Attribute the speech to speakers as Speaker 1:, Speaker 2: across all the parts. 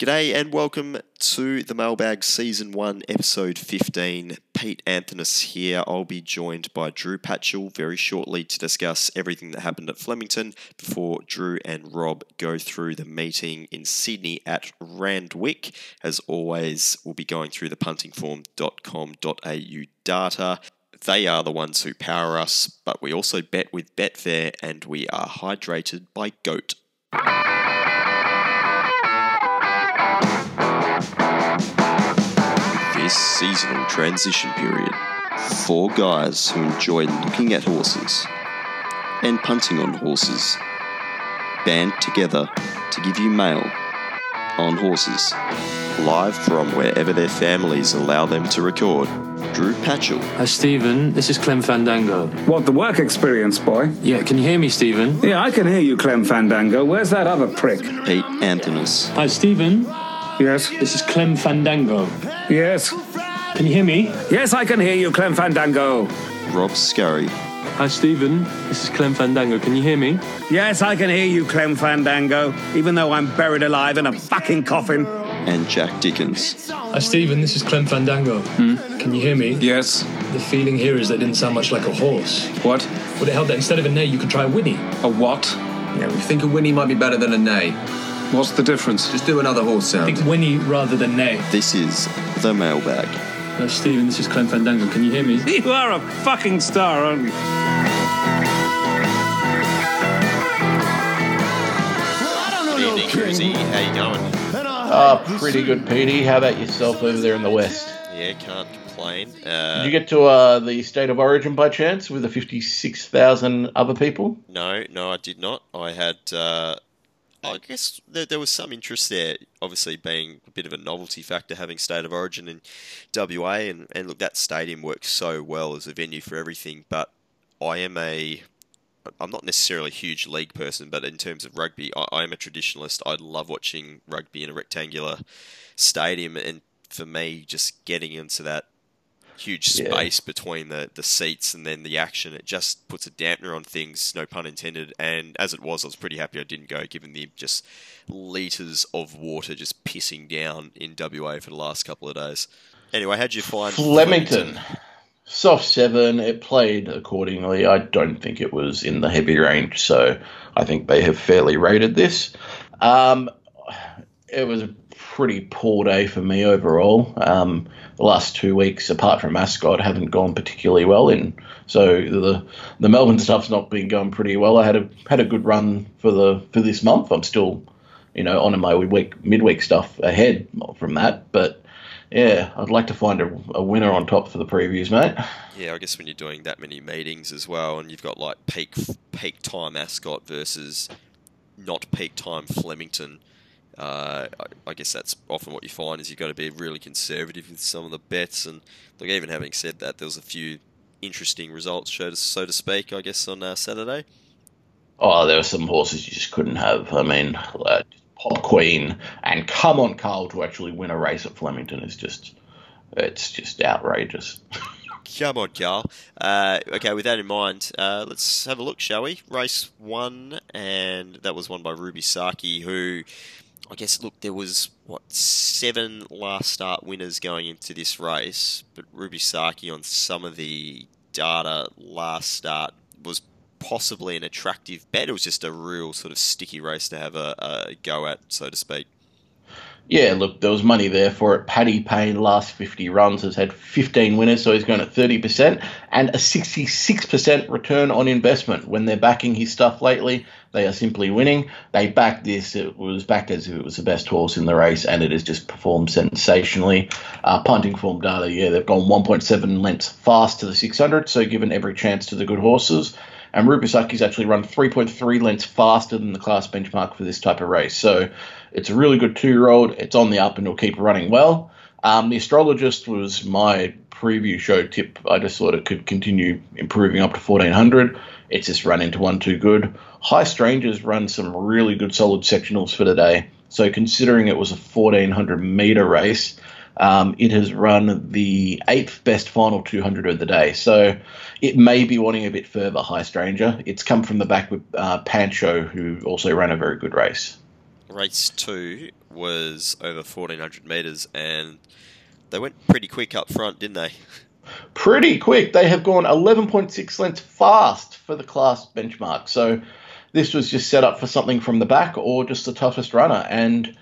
Speaker 1: G'day and welcome to the Mailbag Season 1, Episode 15. Pete Anthonus here. I'll be joined by Drew Patchell very shortly to discuss everything that happened at Flemington before Drew and Rob go through the meeting in Sydney at Randwick. As always, we'll be going through the puntingform.com.au data. They are the ones who power us, but we also bet with Betfair and we are hydrated by Goat. This seasonal transition period, four guys who enjoy looking at horses and punting on horses band together to give you mail on horses, live from wherever their families allow them to record. Drew Patchell,
Speaker 2: Hi, Stephen. This is Clem Fandango.
Speaker 3: What, the work experience, boy?
Speaker 2: Yeah, can you hear me, Stephen?
Speaker 3: Yeah, I can hear you, Clem Fandango. Where's that other prick?
Speaker 1: Pete Anthonus,
Speaker 2: Hi, Stephen.
Speaker 3: Yes?
Speaker 2: This is Clem Fandango.
Speaker 3: Yes?
Speaker 2: Can you hear me?
Speaker 3: Yes, I can hear you, Clem Fandango.
Speaker 1: Rob Scurry,
Speaker 2: Hi, Stephen. This is Clem Fandango. Can you hear me?
Speaker 3: Yes, I can hear you, Clem Fandango, even though I'm buried alive in a fucking coffin.
Speaker 1: and Jack Dickens.
Speaker 4: Hi, Stephen. This is Clem Fandango. Hmm? Can you hear me?
Speaker 3: Yes?
Speaker 4: The feeling here is that it didn't sound much like a horse.
Speaker 3: What?
Speaker 4: Would it help that instead of a neigh, you could try a whinny?
Speaker 3: A what?
Speaker 5: Yeah, we think a whinny might be better than a neigh.
Speaker 3: What's the difference?
Speaker 5: Just do another horse
Speaker 4: I
Speaker 5: sound.
Speaker 4: think whinny rather than neigh.
Speaker 1: This is the mailbag.
Speaker 2: Hi, Stephen. This is Clem Fandango. Can you hear me?
Speaker 3: You are a fucking star, aren't you?
Speaker 1: Good evening, Cruzy. How you going?
Speaker 6: Ah, pretty good, Petey. How about yourself over there in the west?
Speaker 1: Yeah, can't complain.
Speaker 6: Did
Speaker 1: Uh,
Speaker 6: you get to uh, the state of origin by chance with the 56,000 other people?
Speaker 1: no, no, I did not. I had. Uh, I guess there, there was some interest there. Obviously, being a bit of a novelty factor, having state of origin in WA, and and look, that stadium works so well as a venue for everything. But I am a I'm not necessarily a huge league person, but in terms of rugby, I, I am a traditionalist. I love watching rugby in a rectangular stadium, and for me, just getting into that huge
Speaker 6: Yeah.
Speaker 1: space between the, the seats and then the action, it just puts a dampener on things, no pun intended. And as it was, I was pretty happy I didn't go, given the just litres of water just pissing down in WA for the last couple of days. Anyway, how'd you find
Speaker 6: Flemington. Soft 7, it played accordingly. I don't think it was in the heavy range, so I think they have fairly rated this. Um, it was a pretty poor day for me overall. Um, the last two weeks, apart from Ascot, haven't gone particularly well in. So the the Melbourne stuff's not been going pretty well. I had a had a good run for the for this month. I'm still, you know, on my week midweek stuff ahead from that, but yeah, I'd like to find a, a winner on top for the previews, mate.
Speaker 1: Yeah, I guess when you're doing that many meetings as well, and you've got like peak peak time Ascot versus not peak time Flemington, uh, I, I guess that's often what you find is you've got to be really conservative with some of the bets. And look, even having said that, there was a few interesting results, so to, so to speak. I guess on uh, Saturday.
Speaker 6: Oh, there were some horses you just couldn't have. I mean, uh, Pop Queen and come on, Carl, to actually win a race at Flemington is just, it's just outrageous.
Speaker 1: Come on, Carl. Uh, okay, with that in mind, uh, let's have a look, shall we? Race one, and that was won by Ruby Saki, who, I guess, look, there was, what, seven last start winners going into this race, but Ruby Saki on some of the data last start was possibly an attractive bet. It was just a real sort of sticky race to have a, a go at, so to speak.
Speaker 6: Yeah, look, there was money there for it. Paddy Payne, last 50 runs, has had 15 winners, so he's going at 30%, and a 66% return on investment. When they're backing his stuff lately, they are simply winning. They backed this, it was backed as if it was the best horse in the race, and it has just performed sensationally. Uh, punting form data, yeah, they've gone 1.7 lengths fast to the 600, so given every chance to the good horses. And Rubisaki's actually run 3.3 lengths faster than the class benchmark for this type of race. So it's a really good two year old. It's on the up and it'll keep running well. Um, the astrologist was my preview show tip. I just thought it could continue improving up to 1400. It's just run into one too good. High Strangers run some really good solid sectionals for today. So considering it was a 1400 meter race, um, it has run the eighth best final 200 of the day. So it may be wanting a bit further, High Stranger. It's come from the back with uh, Pancho, who also ran a very good race.
Speaker 1: race two was over 1400 metres and they went pretty quick up front, didn't they?
Speaker 6: Pretty quick. They have gone 11.6 lengths fast for the class benchmark. So this was just set up for something from the back or just the toughest runner. And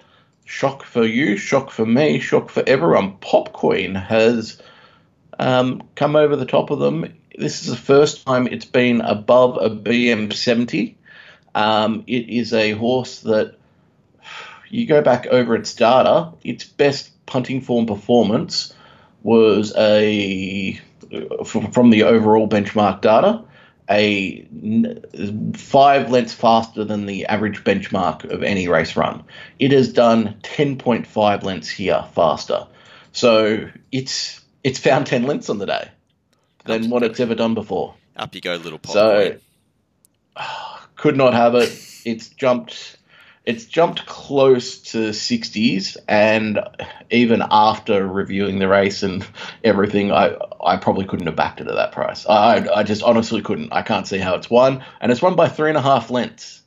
Speaker 6: shock for you, shock for me, shock for everyone. Pop Queen has um, come over the top of them. This is the first time it's been above a BM 70. Um, it is a horse that you go back over its data, its best punting form performance was a from the overall benchmark data a five lengths faster than the average benchmark of any race run. It has done 10.5 lengths here faster. So it's it's found 10 lengths on the day than what it's ever done before.
Speaker 1: Up you go, little pop.
Speaker 6: So could not have it. It's jumped it's jumped close to 60s and even after reviewing the race and everything i i probably couldn't have backed it at that price. I i just honestly couldn't. I can't see how it's won. And it's won by three and a half lengths.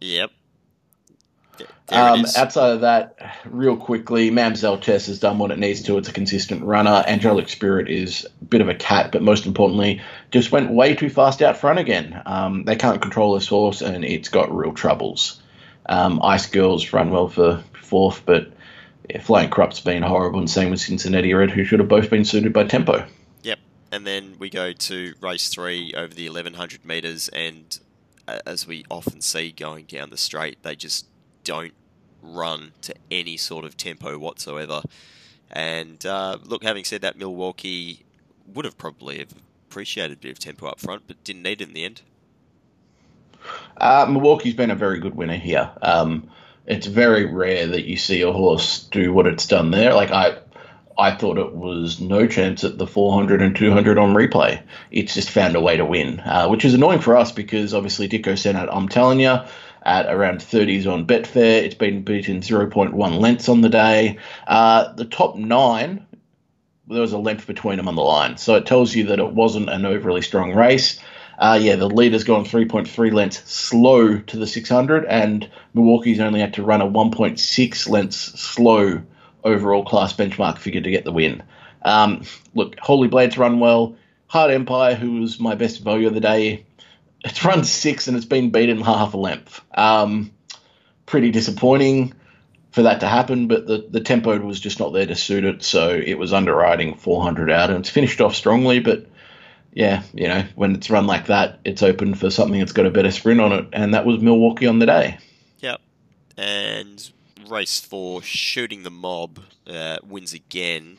Speaker 1: Yep.
Speaker 6: Um, outside of that, real quickly, Mamselle Chess has done what it needs to. It's a consistent runner. Angelic Spirit is a bit of a cat, but most importantly, just went way too fast out front again. Um, they can't control this horse, and it's got real troubles. Um, Ice Girls run well for fourth, but yeah, Flying Corrupt's been horrible, and same with Cincinnati Red, who should have both been suited by tempo.
Speaker 1: Yep. And then we go to race three over the 1100 metres, and uh, as we often see going down the straight, they just don't run to any sort of tempo whatsoever. And uh, look, having said that, Milwaukee would have probably have appreciated a bit of tempo up front, but didn't need it in the end.
Speaker 6: Uh, Milwaukee's been a very good winner here. Um, it's very rare that you see a horse do what it's done there. Like I, I thought it was no chance at the 400 and 200 on replay. It's just found a way to win, uh, which is annoying for us because obviously Dicko out. I'm telling you. At around 30s on Betfair, it's been beaten 0.1 lengths on the day. Uh, the top nine, there was a length between them on the line, so it tells you that it wasn't an overly strong race. Uh, yeah, the leader's gone 3.3 lengths slow to the 600, and Milwaukee's only had to run a 1.6 lengths slow overall class benchmark figure to get the win. Um, look, Holy Blades run well. Hard Empire, who was my best value of the day, it's run six and it's been beaten half a length. Um, pretty disappointing for that to happen, but the, the tempo was just not there to suit it, so it was underwriting 400 out, and it's finished off strongly, but yeah, you know, when it's run like that, it's open for something that's got a better sprint on it, and that was Milwaukee on the day.
Speaker 1: Yep. And race four, shooting the mob, uh, wins again.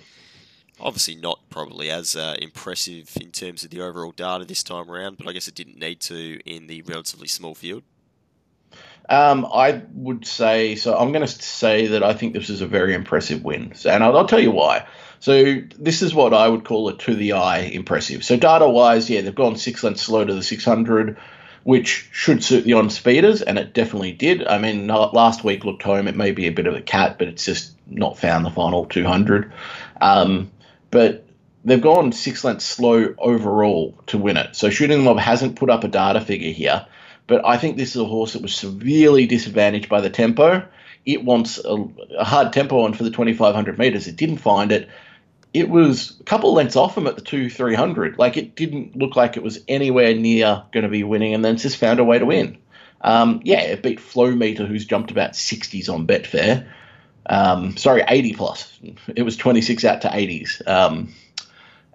Speaker 1: Obviously, not probably as uh, impressive in terms of the overall data this time around, but I guess it didn't need to in the relatively small field.
Speaker 6: Um, I would say so. I'm going to say that I think this is a very impressive win, and I'll, I'll tell you why. So this is what I would call a to the eye impressive. So data wise, yeah, they've gone six lengths slow to the 600, which should suit the on speeders, and it definitely did. I mean, last week looked home. It may be a bit of a cat, but it's just not found the final 200. Um, but they've gone six lengths slow overall to win it. So shooting mob hasn't put up a data figure here, but I think this is a horse that was severely disadvantaged by the tempo. It wants a, a hard tempo on for the 2500 meters. It didn't find it. It was a couple of lengths off him at the two 300. Like it didn't look like it was anywhere near going to be winning, and then just found a way to win. Um, yeah, it beat Flow Meter, who's jumped about 60s on Betfair. Um, sorry, 80 plus. It was 26 out to 80s. Um,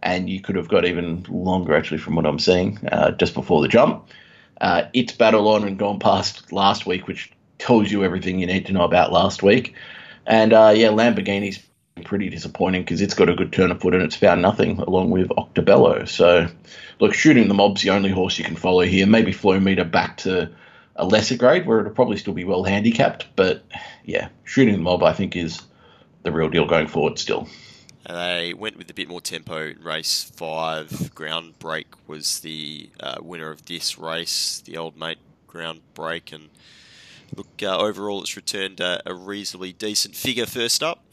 Speaker 6: and you could have got even longer, actually, from what I'm seeing, uh, just before the jump. Uh, it's battle on and gone past last week, which tells you everything you need to know about last week. And uh, yeah, Lamborghini's pretty disappointing because it's got a good turn of foot and it's found nothing along with Octobello. So, look, shooting the mob's the only horse you can follow here. Maybe Flow Meter back to a lesser grade where it'll probably still be well handicapped. But yeah, shooting the mob, I think, is the real deal going forward still.
Speaker 1: And they went with a bit more tempo in race five. Ground Break was the uh, winner of this race, the old mate Ground Break. And look, uh, overall, it's returned a, a reasonably decent figure first up.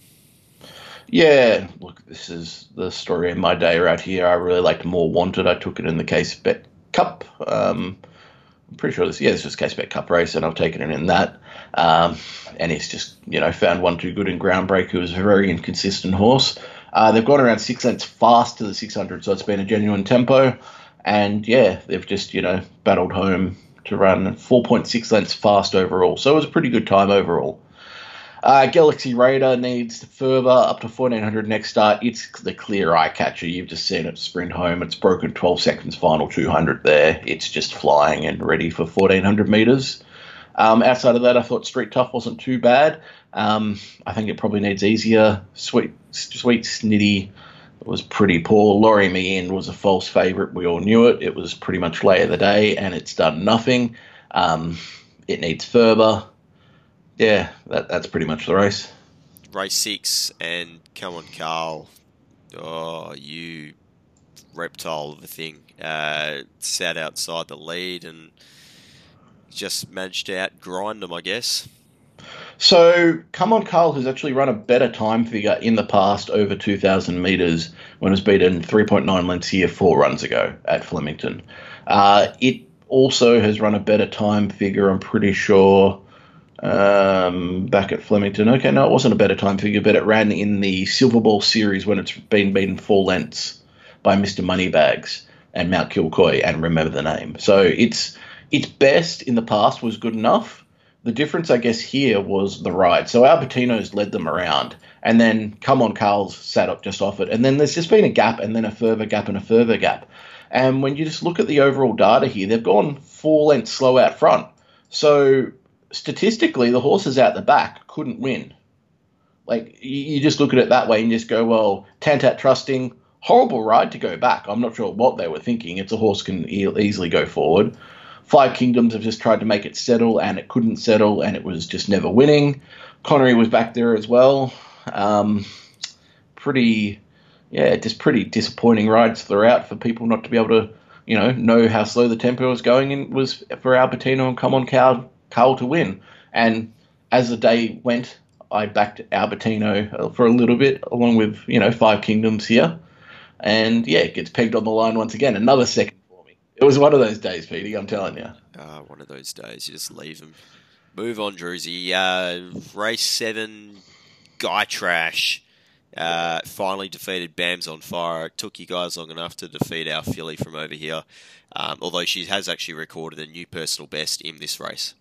Speaker 6: Yeah, look, this is the story of my day right here. I really liked More Wanted. I took it in the case bet cup. Um, I'm pretty sure this, yeah, this was Case Bet Cup race, and I've taken it in that. Um, and he's just, you know, found one too good in Groundbreak, who was a very inconsistent horse. Uh, they've gone around six lengths fast to the 600, so it's been a genuine tempo. And yeah, they've just, you know, battled home to run 4.6 lengths fast overall. So it was a pretty good time overall. Uh, Galaxy Raider needs further up to 1400 next start. It's the clear eye catcher. You've just seen it sprint home. It's broken 12 seconds final 200 there. It's just flying and ready for 1400 meters. Um, outside of that, I thought Street Tough wasn't too bad. Um, I think it probably needs easier. Sweet, sweet, snitty was pretty poor. Laurie Meehan was a false favourite. We all knew it. It was pretty much lay of the day, and it's done nothing. Um, it needs further yeah, that, that's pretty much the race.
Speaker 1: Race six, and come on, Carl. Oh, you reptile of a thing. Uh, sat outside the lead and just managed to outgrind them, I guess.
Speaker 6: So, Come On Carl has actually run a better time figure in the past over 2,000 metres when it was beaten 3.9 lengths here four runs ago at Flemington. Uh, it also has run a better time figure, I'm pretty sure, um, back at Flemington. Okay, no, it wasn't a better time figure, but it ran in the Silver Ball series when it's been beaten four lengths by Mr. Moneybags and Mount Kilcoy and remember the name. So it's its best in the past was good enough. The difference, I guess, here was the ride. So Albertino's led them around, and then Come On Carl's sat up just off it, and then there's just been a gap, and then a further gap, and a further gap. And when you just look at the overall data here, they've gone four lengths slow out front. So statistically, the horses out the back couldn't win. Like you just look at it that way and just go, well, Tantat Trusting, horrible ride to go back. I'm not sure what they were thinking. It's a horse can e- easily go forward. Five Kingdoms have just tried to make it settle and it couldn't settle and it was just never winning. Connery was back there as well. Um, pretty, yeah, just pretty disappointing rides throughout for people not to be able to, you know, know how slow the tempo was going and was for Albertino and Come On Cow Carl to win. And as the day went, I backed Albertino for a little bit, along with you know Five Kingdoms here, and yeah, it gets pegged on the line once again. Another second for me. It was one of those days, Petey. I'm telling you.
Speaker 1: Uh, one of those days. You just leave them. Move on, Druzy. Uh, race seven, Guy Trash. Uh, finally defeated Bams on Fire. It took you guys long enough to defeat our filly from over here, um, although she has actually recorded a new personal best in this race.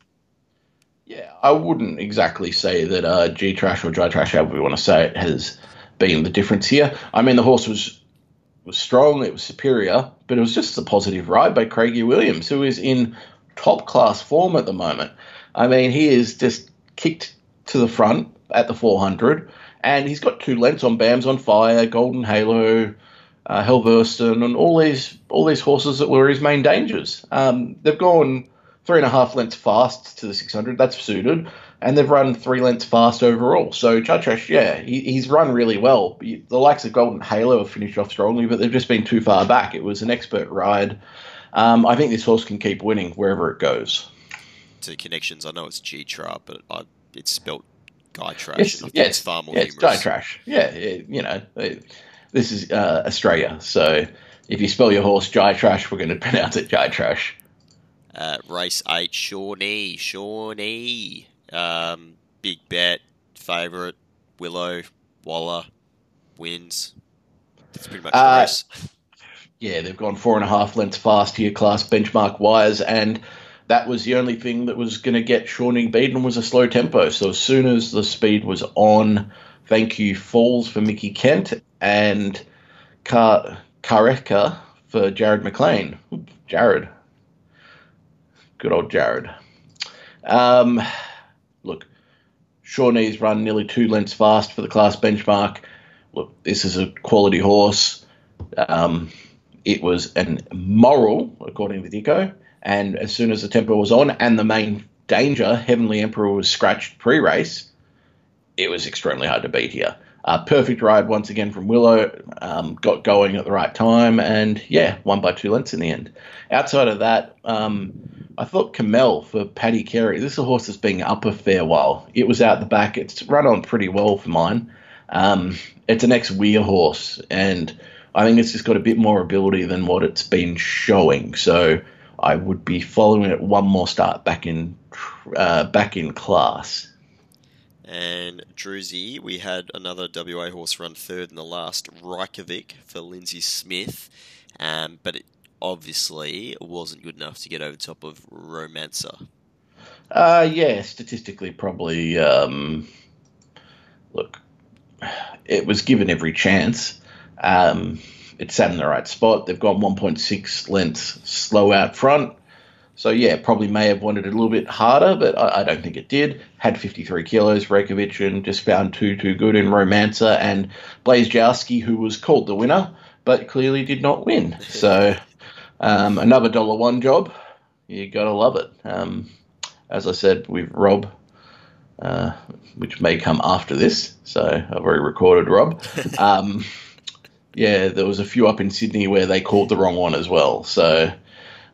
Speaker 6: Yeah, I wouldn't exactly say that uh, G Trash or Dry Trash, however we want to say it, has been the difference here. I mean, the horse was was strong, it was superior, but it was just a positive ride by Craigie Williams, who is in top class form at the moment. I mean, he is just kicked to the front at the 400, and he's got two lengths on Bams on Fire, Golden Halo, uh, Helverston, and all these all these horses that were his main dangers. Um, they've gone three and a half lengths fast to the 600. That's suited. And they've run three lengths fast overall. So Chatrash, yeah, he, he's run really well. The likes of Golden Halo have finished off strongly, but they've just been too far back. It was an expert ride. Um, I think this horse can keep winning wherever it goes.
Speaker 1: To connections, I know it's G Tra, but I, it's spelt Guy Trash.
Speaker 6: It's, yeah,
Speaker 1: it's far more
Speaker 6: yeah,
Speaker 1: humorous.
Speaker 6: Guy Trash. Yeah, it, you know, it, this is uh, Australia. So if you spell your horse Jai Trash, we're going to pronounce it Jai Trash.
Speaker 1: Uh, race eight, Shawnee, Shawnee, um, big bet, favourite, Willow, Waller, wins. That's pretty much the
Speaker 6: Uh,
Speaker 1: race.
Speaker 6: Yeah, they've gone four and a half lengths fast here, class benchmark wires, and that was the only thing that was going to get Shawnee beaten was a slow tempo. So as soon as the speed was on, thank you falls for Mickey Kent and Car- Kareka for Jarrod McLean. Jarrod, good old Jarrod. Um, look, Shawnee's run nearly two lengths fast for the class benchmark. Look, this is a quality horse. Um, it was an moral, according to Dicko. And as soon as the tempo was on and the main danger, Heavenly Emperor, was scratched pre race, it was extremely hard to beat here. Uh, perfect ride once again from Willow, um, got going at the right time, and yeah, won by two lengths in the end. Outside of that, um, I thought Camel for Paddy Carey. This is a horse that's been up a fair while. It was out the back. It's run on pretty well for mine. Um, it's an ex Weir horse, and I think it's just got a bit more ability than what it's been showing. So I would be following it one more start back in uh, back in class.
Speaker 1: And Druzy, we had another WA horse run third in the last, Reykjavik for Lindsay Smith, um, but it obviously wasn't good enough to get over top of Romancer.
Speaker 6: Uh, yeah, statistically, probably. Um, look, it was given every chance. Um, it sat in the right spot. They've got 1.6 lengths slow out front. So, yeah, probably may have wanted it a little bit harder, but I, I don't think it did. Had 53 kilos, Reykjavik, and just found two too good in Romancer and Blaze Jowski, who was called the winner, but clearly did not win. So, um, another dollar one job. You got to love it. Um, as I said, with Rob, uh, which may come after this, so I've already recorded Rob. Um, yeah, there was a few up in Sydney where they called the wrong one as well. So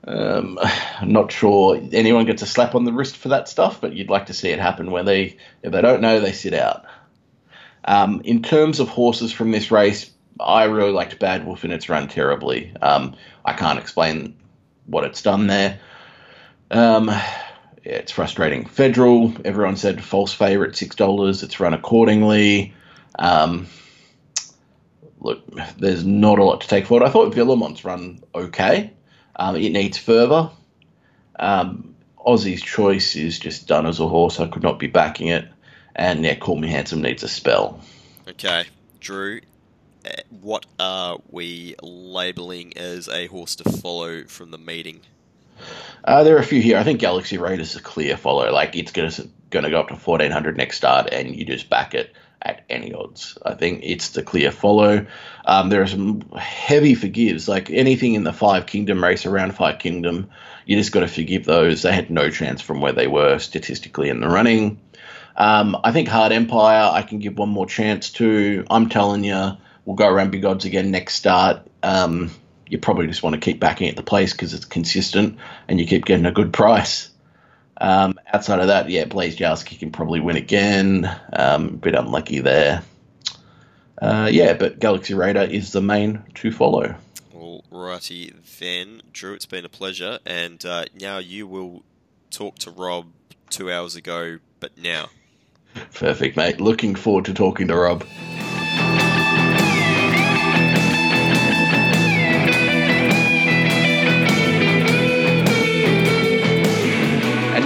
Speaker 6: um, I'm not sure anyone gets a slap on the wrist for that stuff, but you'd like to see it happen where they, if they don't know, they sit out. Um, in terms of horses from this race, I really liked Bad Wolf and it's run terribly. Um, I can't explain what it's done there. Um, yeah, it's frustrating. Federal, everyone said false favourite, $6. It's run accordingly. Um, look, there's not a lot to take forward. I thought Villamont's run okay. Um, it needs further. Um, Aussie's choice is just done as a horse. I could not be backing it. And yeah, Call Me Handsome needs a spell.
Speaker 1: Okay, Drew, uh, what are we labelling as a horse to follow from the meeting?
Speaker 6: Uh, there are a few here. I think Galaxy Raid is a clear follow. Like it's going to going to go up to fourteen hundred next start, and you just back it at any odds. I think it's the clear follow. Um, there are some heavy forgives, like anything in the Five Kingdom race around Five Kingdom. You just got to forgive those. They had no chance from where they were statistically in the running. Um, I think Hard Empire, I can give one more chance to. I'm telling you, we'll go around big odds again next start. Um, you probably just want to keep backing at the place because it's consistent and you keep getting a good price. Um, outside of that, yeah, Blaze Jowski can probably win again. Um, a bit unlucky there. Uh, yeah, but Galaxy Raider is the main to follow.
Speaker 1: All righty then, Drew. It's been a pleasure, and uh, now you will talk to Rob two hours ago, but now.
Speaker 6: Perfect, mate. Looking forward to talking to Rob.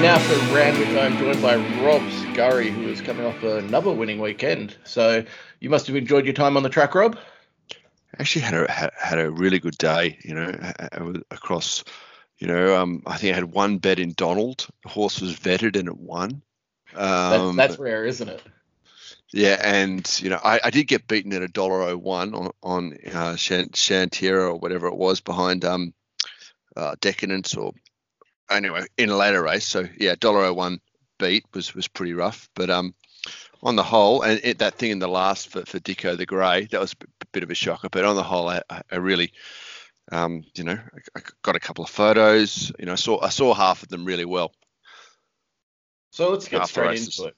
Speaker 6: Now for Randwick I'm joined by Rob Scurry, who is coming off another winning weekend. So you must have enjoyed your time on the track, Rob.
Speaker 7: Actually, had a had, had a really good day. You know, across. You know, um, I think I had one bet in Donald. The horse was vetted and it won.
Speaker 6: That's,
Speaker 7: Um,
Speaker 6: that's rare, isn't it?
Speaker 7: Yeah, and you know, I, I did get beaten at a dollar oh one on on uh, Shantira or whatever it was behind um, uh, Decadence or anyway in a later race. So yeah, dollar oh one beat was was pretty rough, but um, on the whole, and it, that thing in the last for for Dicko the Grey that was a bit of a shocker. But on the whole, I, I- I really. Um, you know, I, I got a couple of photos. You know, I saw I saw half of them really well.
Speaker 6: So let's get
Speaker 7: Half
Speaker 6: straight
Speaker 7: races.
Speaker 6: into it.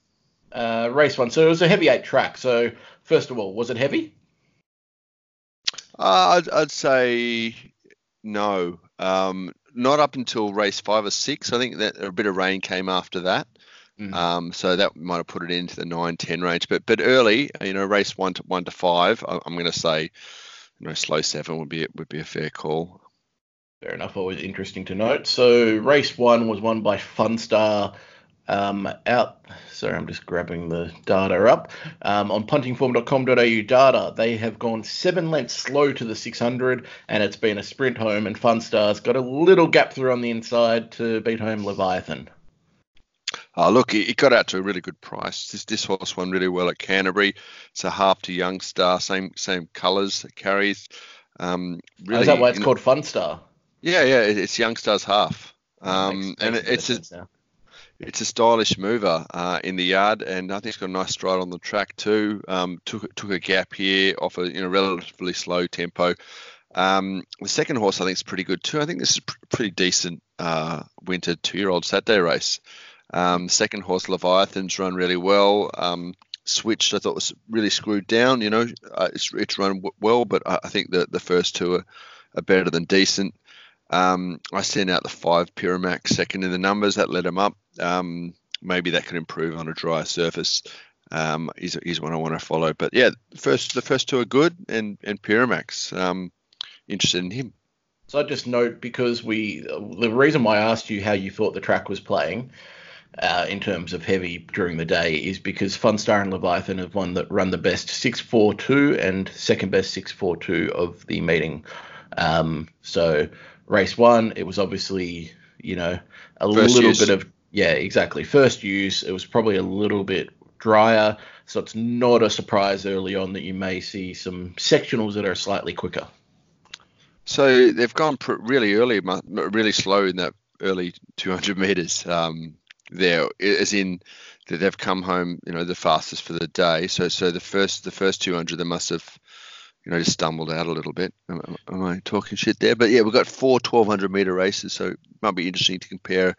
Speaker 6: Uh, race one. So it was a heavy eight track. So first of all, was it heavy?
Speaker 7: Uh, I'd, I'd say no. Um, not up until race five or six. I think that a bit of rain came after that.
Speaker 6: Mhm.
Speaker 7: Um, so that might have put it into the nine, ten range. But but early, you know, race one to one to five, I, I'm going to say, you know, slow seven would be would be a fair call.
Speaker 6: Fair enough. Always interesting to note. So race one was won by Funstar. Um, out. Sorry, I'm just grabbing the data up. Um, on puntingform.com.au data, they have gone seven lengths slow to the 600, and it's been a sprint home. And Funstar's got a little gap through on the inside to beat home Leviathan.
Speaker 7: Uh, look, it, got out to a really good price. This this horse won really well at Canterbury. It's a half to Youngstar, same same colours it carries. Um, really,
Speaker 6: Is that why it's called Funstar?
Speaker 7: Yeah, yeah, it's Youngstar's half. Um, and it, it's a. it's a stylish mover uh, in the yard, and I think it's got a nice stride on the track too. Um, took took a gap here off a you know relatively slow tempo. Um, the second horse I think is pretty good too. I think this is pr- pretty decent uh, winter two year old Saturday race. Um, second horse Leviathan's run really well. Um, switched I thought was really screwed down. You know, uh, it's it's run w- well, but I, I think the the first two are, are better than decent. Um, I sent out the five Pyramax second in the numbers that led him up. Um, maybe that could improve on a drier surface. Um, he's, he's one I want to follow. But yeah, the first the first two are good, and and Pyramax. Um, interested in him.
Speaker 6: So I just note because we the reason why I asked you how you thought the track was playing. Uh, in terms of heavy during the day is because Funstar and Leviathan have won that run the best 642 and second best 642 of the meeting. Um, so race one, it was obviously you know a
Speaker 7: First
Speaker 6: little
Speaker 7: use.
Speaker 6: bit of yeah exactly first use. It was probably a little bit drier, so it's not a surprise early on that you may see some sectionals that are slightly quicker.
Speaker 7: So they've gone pr- really early, really slow in that early 200 meters. Um, there, as in that they've come home, you know, the fastest for the day. So, so the first, the first 200, they must have, you know, just stumbled out a little bit. Am, am- I talking shit there? But yeah, we've got four 1200 meter races, so it might be interesting to compare a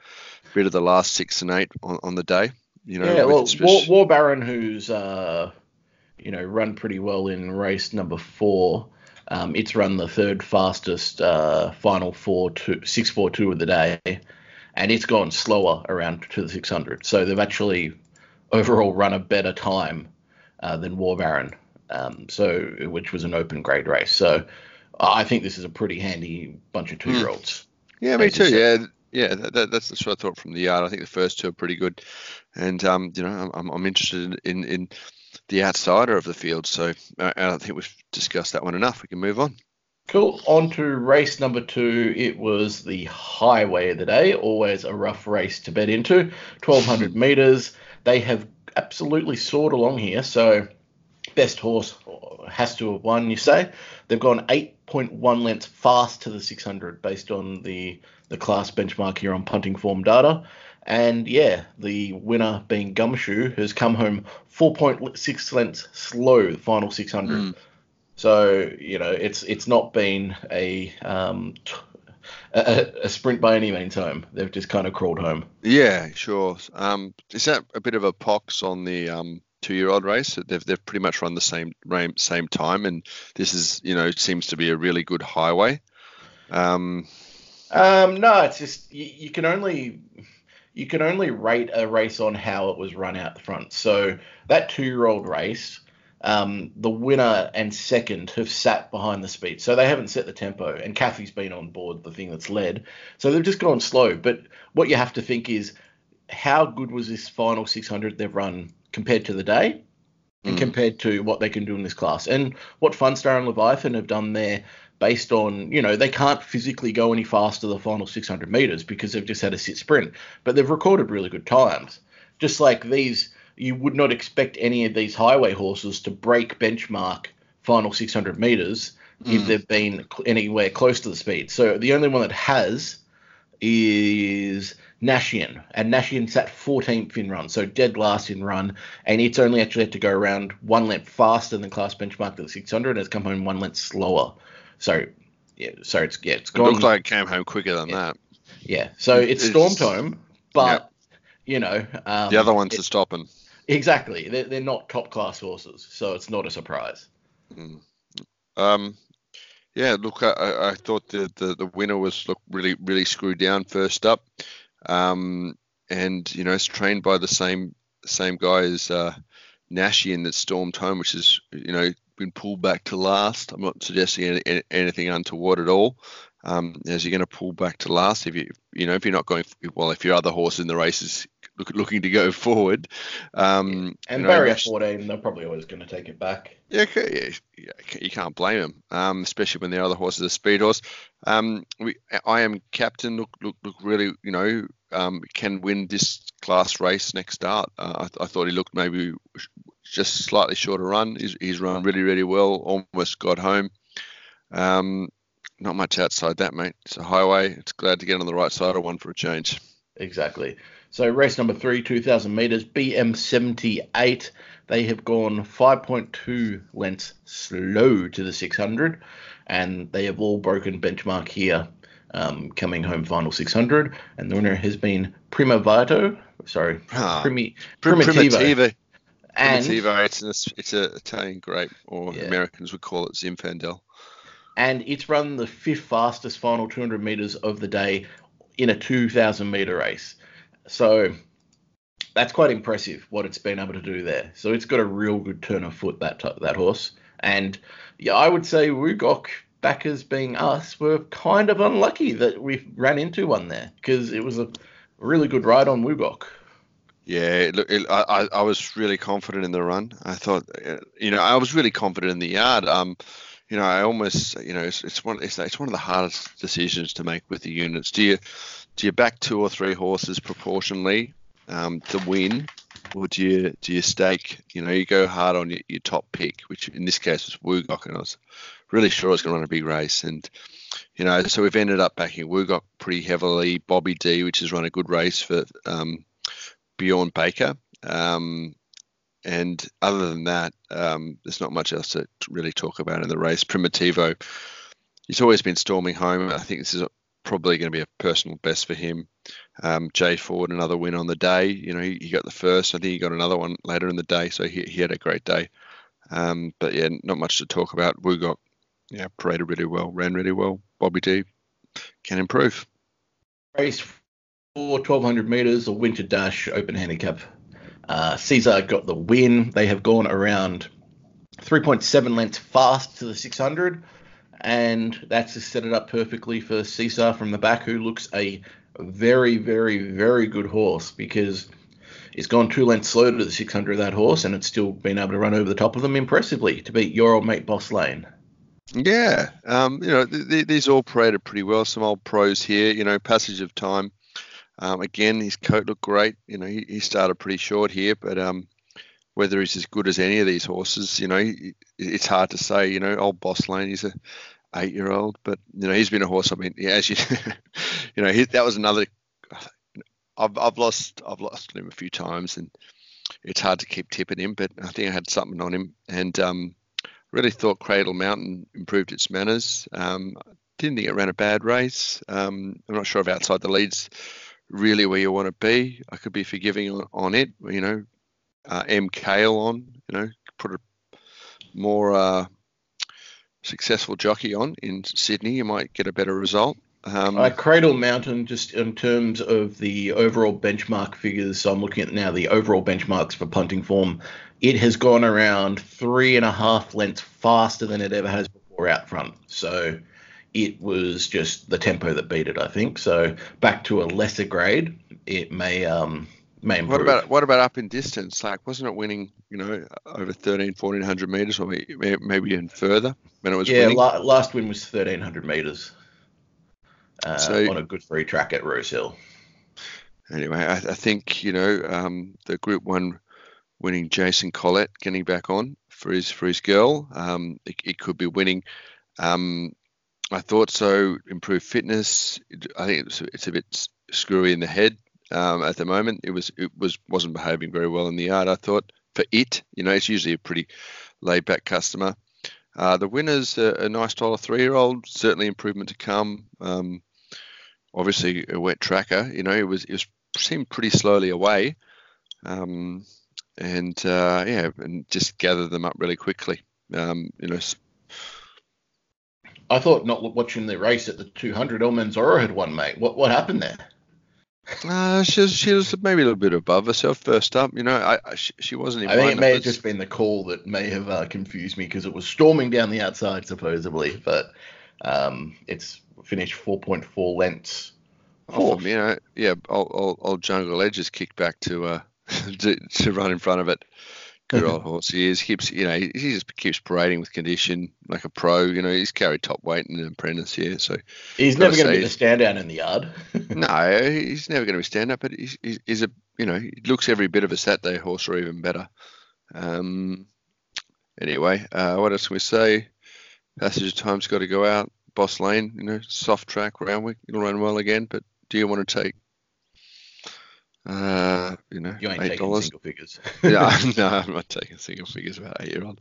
Speaker 7: bit of the last six and eight on, on the day. You know,
Speaker 6: yeah, well,
Speaker 7: spec-
Speaker 6: War, War Baron, who's uh, you know run pretty well in race number four. Um, it's run the third fastest uh, final four two six four two of the day, and it's gone slower around to the six hundred. So they've actually overall run a better time uh, than War Baron, um, so which was an open grade race. So I think this is a pretty handy bunch of two year olds.
Speaker 7: Yeah, me too. Yeah, yeah. That, that, that's that's what I thought from the yard. I think the first two are pretty good, and um, you know, I'm- I'm, interested in in the outsider of the field. So I don't think we've discussed that one enough. We can move on.
Speaker 6: Cool. On to race number two. It was the highway of the day. Always a rough race to bet into. 1200 meters. They have absolutely soared along here. So, best horse has to have won, you say. They've gone 8.1 lengths fast to the 600 based on the, the class benchmark here on punting form data. And yeah, the winner being Gumshoe has come home 4.6 lengths slow, the final 600. So you know, it's it's not been a um, t- a, a sprint by any means home. They've just kind of crawled home.
Speaker 7: Yeah, sure. Um, is that a bit of a pox on the um, two-year-old race? They've they've pretty much run the same same time, and this is you know seems to be a really good highway. Um,
Speaker 6: Um, no, it's just you, you can only you can only rate a race on how it was run out the front. So that two-year-old race, um, the winner and second have sat behind the speed, so they haven't set the tempo. And Kathy's been on board the thing that's led, so they've just gone slow. But what you have to think is, how good was this final 600 they've run compared to the day? and hmm. compared to what they can do in this class. And what Funstar and Leviathan have done there, based on, you know, they can't physically go any faster the final 600 meters because they've just had a sit sprint, but they've recorded really good times. Just like these, you would not expect any of these highway horses to break benchmark final 600 meters if hmm. they've been anywhere close to the speed. So the only one that has is Nashian, and Nashian sat 14th in run, so dead last in run, and it's only actually had to go around one length faster than class benchmark the 600, and it's come home one length slower. So, yeah, so it's yeah, it's
Speaker 7: it
Speaker 6: gone.
Speaker 7: looked like it came home quicker than that.
Speaker 6: yeah, so it's
Speaker 7: It's-
Speaker 6: stormed home, but you know, um,
Speaker 7: The other ones
Speaker 6: it-
Speaker 7: are stopping.
Speaker 6: exactly they're, they're not top class horses, so it's not a surprise.
Speaker 7: Um, yeah, look, I- I, thought the, the, the winner was look really really screwed down first up, um, and you know it's trained by the same same guy as uh, Nashian that stormed home, which is you know been pulled back to last. I'm not suggesting any- anything untoward at all. Um, as you're going to pull back to last if you you know if you're not going well if your other horse in the race is look, looking to go forward. Um,
Speaker 6: And
Speaker 7: you know,
Speaker 6: barrier
Speaker 7: Nash-
Speaker 6: 14, they're probably always going to take it back.
Speaker 7: yeah, yeah, yeah, you can't blame him, um, especially when the other horse is a speed horse. Um, we, I am captain. Look, look, look, really, you know, um, can win this class race next start. Uh, I, I thought he looked maybe just slightly short of run. He's, he's run really, really well. Almost got home. Um, not much outside that, mate. It's a highway. It's glad to get on the right side of one for a change.
Speaker 6: Exactly. So race number three, 2,000 meters, BM78. They have gone 5.2 lengths slow to the 600, and they have all broken benchmark here, um, coming home final 600. And the winner has been Prima Vito. Sorry,
Speaker 7: Ah,
Speaker 6: Primi,
Speaker 7: Prim-
Speaker 6: Primitivo.
Speaker 7: Primitivo.
Speaker 6: And
Speaker 7: Primitivo. It's an, it's an Italian grape, or
Speaker 6: Yeah.
Speaker 7: Americans would call it Zinfandel.
Speaker 6: and it's run the fifth fastest final 200 meters of the day in a 2,000 meter race. So that's quite impressive what it's been able to do there. So it's got a real good turn of foot that that horse, and yeah, I would say Wugok backers being us were kind of unlucky that we ran into one there because it was a really good ride on Wugok.
Speaker 7: Yeah, look, I, I was really confident in the run. I thought, uh, you know, I was really confident in the yard. Um, you know, I almost, you know, it's, it's one, it's, it's one of the hardest decisions to make with the units. Do you, do you back two or three horses proportionally um, to win, or do you, do you stake? You know, you go hard on your, your top pick, which in this case was Wugok, and I was really sure I was going to run a big race, and you know, so we've ended up backing Wugok pretty heavily. Bobby D, which has run a good race for um, Bjorn Baker. Um, and other than that, um, there's not much else to really talk about in the race. Primitivo, he's always been storming home. I think this is probably going to be a personal best for him. Um, Jay Ford, another win on the day. You know, he, he, got the first. I think he got another one later in the day, so he, he had a great day. Um, but yeah, not much to talk about. We Wugok, yeah, paraded really well, ran really well. Bobby D can improve.
Speaker 6: Race for 1200 meters, a winter dash, open handicap. Uh, Caesar got the win. They have gone around 3.7 lengths fast to the 600, and that's just set it up perfectly for Caesar from the back, who looks a very, very, very good horse because he's gone two lengths slow to the 600 of that horse, and it's still been able to run over the top of them impressively to beat your old mate Boss Lane.
Speaker 7: Yeah, um, you know, th- th- these all paraded pretty well. Some old pros here, you know, passage of time. Um, again, his coat looked great. You know, he, he started pretty short here, but um, whether he's as good as any of these horses, you know, it's hard to say. You know, old Boss Lane, he's a eight-year-old, but you know, he's been a horse. I mean, yeah, as you, you know, he, that was another. I've, I've lost I've lost him a few times, and it's hard to keep tipping him. But I think I had something on him, and um, really thought Cradle Mountain improved its manners. Um, didn't think it ran a bad race. Um, I'm not sure if outside the leads really where you want to be. I could be forgiving on, on it. You know, uh, M Kale on. You know, put a more uh, successful jockey on in Sydney, you might get a better result.
Speaker 6: Um, uh, Cradle Mountain, just in terms of the overall benchmark figures, so I'm looking at now the overall benchmarks for punting form. It has gone around three and a half lengths faster than it ever has before out front. So it was just the tempo that beat it, I think. So back to a lesser grade, it may um may improve.
Speaker 7: What about what about up in distance? Like, wasn't it winning? You know, over 13, 1400 meters, or maybe even further when it was.
Speaker 6: Yeah, la- last win was thirteen hundred meters. Uh, so, on a good free track at Rosehill.
Speaker 7: Anyway, I, I think you know um, the Group One winning Jason Collett getting back on for his for his girl. Um, it, it could be winning. Um, I thought so. Improved fitness. I think it's, it's a bit screwy in the head um, at the moment. It was it was wasn't behaving very well in the yard. I thought for it, you know, it's usually a pretty laid back customer. Uh, the winner's a, a nice dollar three year old. Certainly improvement to come. Um, obviously a wet tracker. You know, it was it was seemed pretty slowly away, um, and uh, yeah, and just gathered them up really quickly. Um, you know,
Speaker 6: I thought not watching the race at the 200, El Manzoro had won, mate. What what happened there?
Speaker 7: Uh, she was, she was maybe a little bit above herself first up. You know, I, I she, she, wasn't.
Speaker 6: I think it may have just been the call that may have uh, confused me because it was storming down the outside supposedly, but um, it's finished 4.4 lengths.
Speaker 7: Oh, you know, yeah, old, old, old Jungle Edge kicked back to uh to, to run in front of it. Good old horse he is. Keeps you know he, he, just keeps parading with condition like a pro. You know he's carried top weight in an apprentice here, so
Speaker 6: he's never going to be the standout in the yard.
Speaker 7: no, he's never going to be standout, but he's, he's, he's, a you know he looks every bit of a Saturday horse or even better. Um, anyway, uh, what else can we say? Passage of time's got to go out. Boss Lane, you know, soft track Randwick, it'll run well again. But do you want to take uh, you know,
Speaker 6: you ain't $8. taking single figures.
Speaker 7: yeah, no, I'm not taking single figures about eight year old.